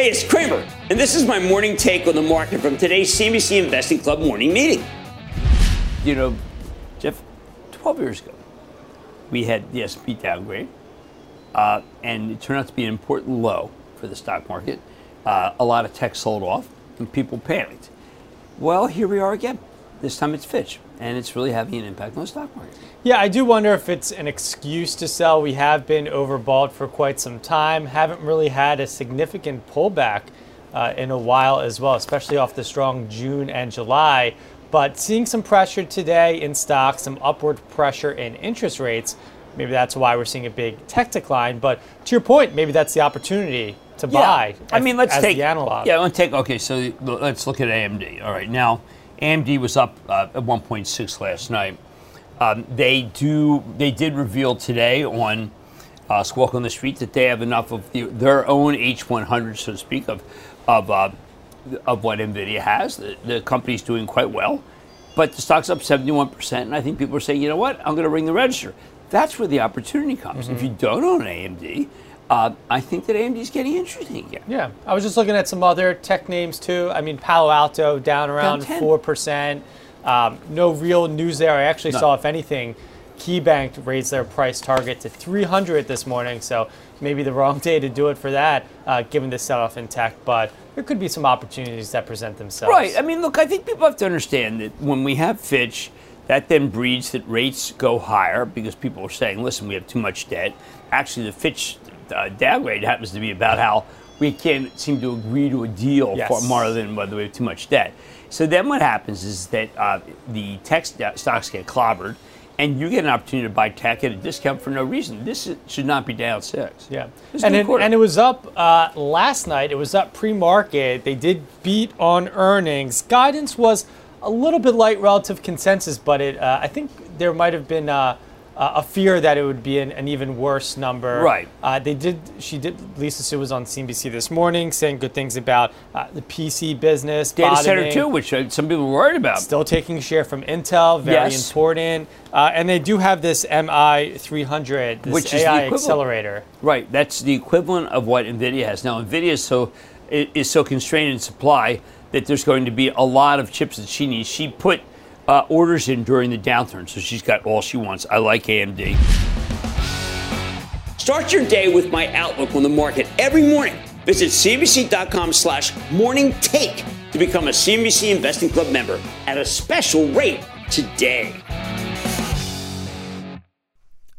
Hey, it's Cramer, and this is my morning take on the market from today's CNBC Investing Club morning meeting. You know, Jeff, 12 years ago, we had the S&P downgrade, uh, and it turned out to be an important low for the stock market. Uh, a lot of tech sold off, and people panicked. Well, here we are again. This time it's Fitch, and it's really having an impact on the stock market. Yeah, I do wonder if it's an excuse to sell. We have been overbought for quite some time, haven't really had a significant pullback uh, in a while as well, especially off the strong June and July. But seeing some pressure today in stocks, some upward pressure in interest rates, maybe that's why we're seeing a big tech decline. But to your point, maybe that's the opportunity to Yeah. buy. I as- mean, let's take the analog. Yeah, let's take. Okay, so let's look at AMD. All right, now AMD was up uh, at 1.6 last night. Um, they do. They did reveal today on uh, Squawk on the Street that they have enough of the, their own H100, so to speak, of of uh, of what Nvidia has. The, the company's doing quite well, but the stock's up 71 percent, and I think people are saying, you know what, I'm going to ring the register. That's where the opportunity comes. If you don't own AMD, uh, I think that AMD is getting interesting again. Yeah, I was just looking at some other tech names too. I mean, Palo Alto down around four percent. Um, no real news there. I actually No. saw, if anything, KeyBank raised their price target to 300 this morning. So maybe the wrong day to do it for that, uh, given the sell-off in tech. But there could be some opportunities that present themselves. Right. I mean, look, I think people have to understand that when we have Fitch, that then breeds that rates go higher because people are saying, listen, we have too much debt. Actually, the Fitch uh, downgrade happens to be about how we can't seem to agree to a deal Yes. for more than whether we have too much debt. So then what happens is that uh, the tech stocks get clobbered, and you get an opportunity to buy tech at a discount for no reason. This is, should not be down six. Yeah, and it, and it was up uh, last night. It was up pre-market. They did beat on earnings. Guidance was a little bit light relative consensus, but it uh, I think there might have been uh, a fear that it would be an, an even worse number. Right. Uh, they did. She did. Lisa Su was on CNBC this morning saying good things about uh, the PC business. Data center too, which uh, some people were worried about. Still taking share from Intel, very Yes. important. Uh, and they do have this MI300, this Which AI accelerator. Right, that's the equivalent of what Nvidia has now. Nvidia is so is so constrained in supply that there's going to be a lot of chips that she needs. She put uh, orders in during the downturn, so she's got all she wants. I like AMD. Start your day with my outlook on the market every morning. Visit cnbc.com slash morning take to become a CNBC Investing Club member at a special rate today.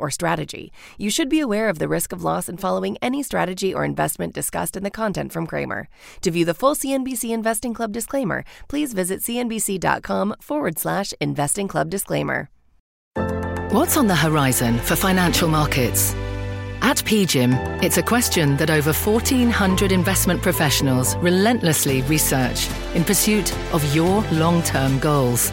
or strategy. You should be aware of the risk of loss in following any strategy or investment discussed in the content from Cramer. To view the full CNBC Investing Club disclaimer, please visit cnbc.com forward slash investing club disclaimer. What's on the horizon for financial markets? At PGIM, it's a question that over 1,400 investment professionals relentlessly research in pursuit of your long term goals.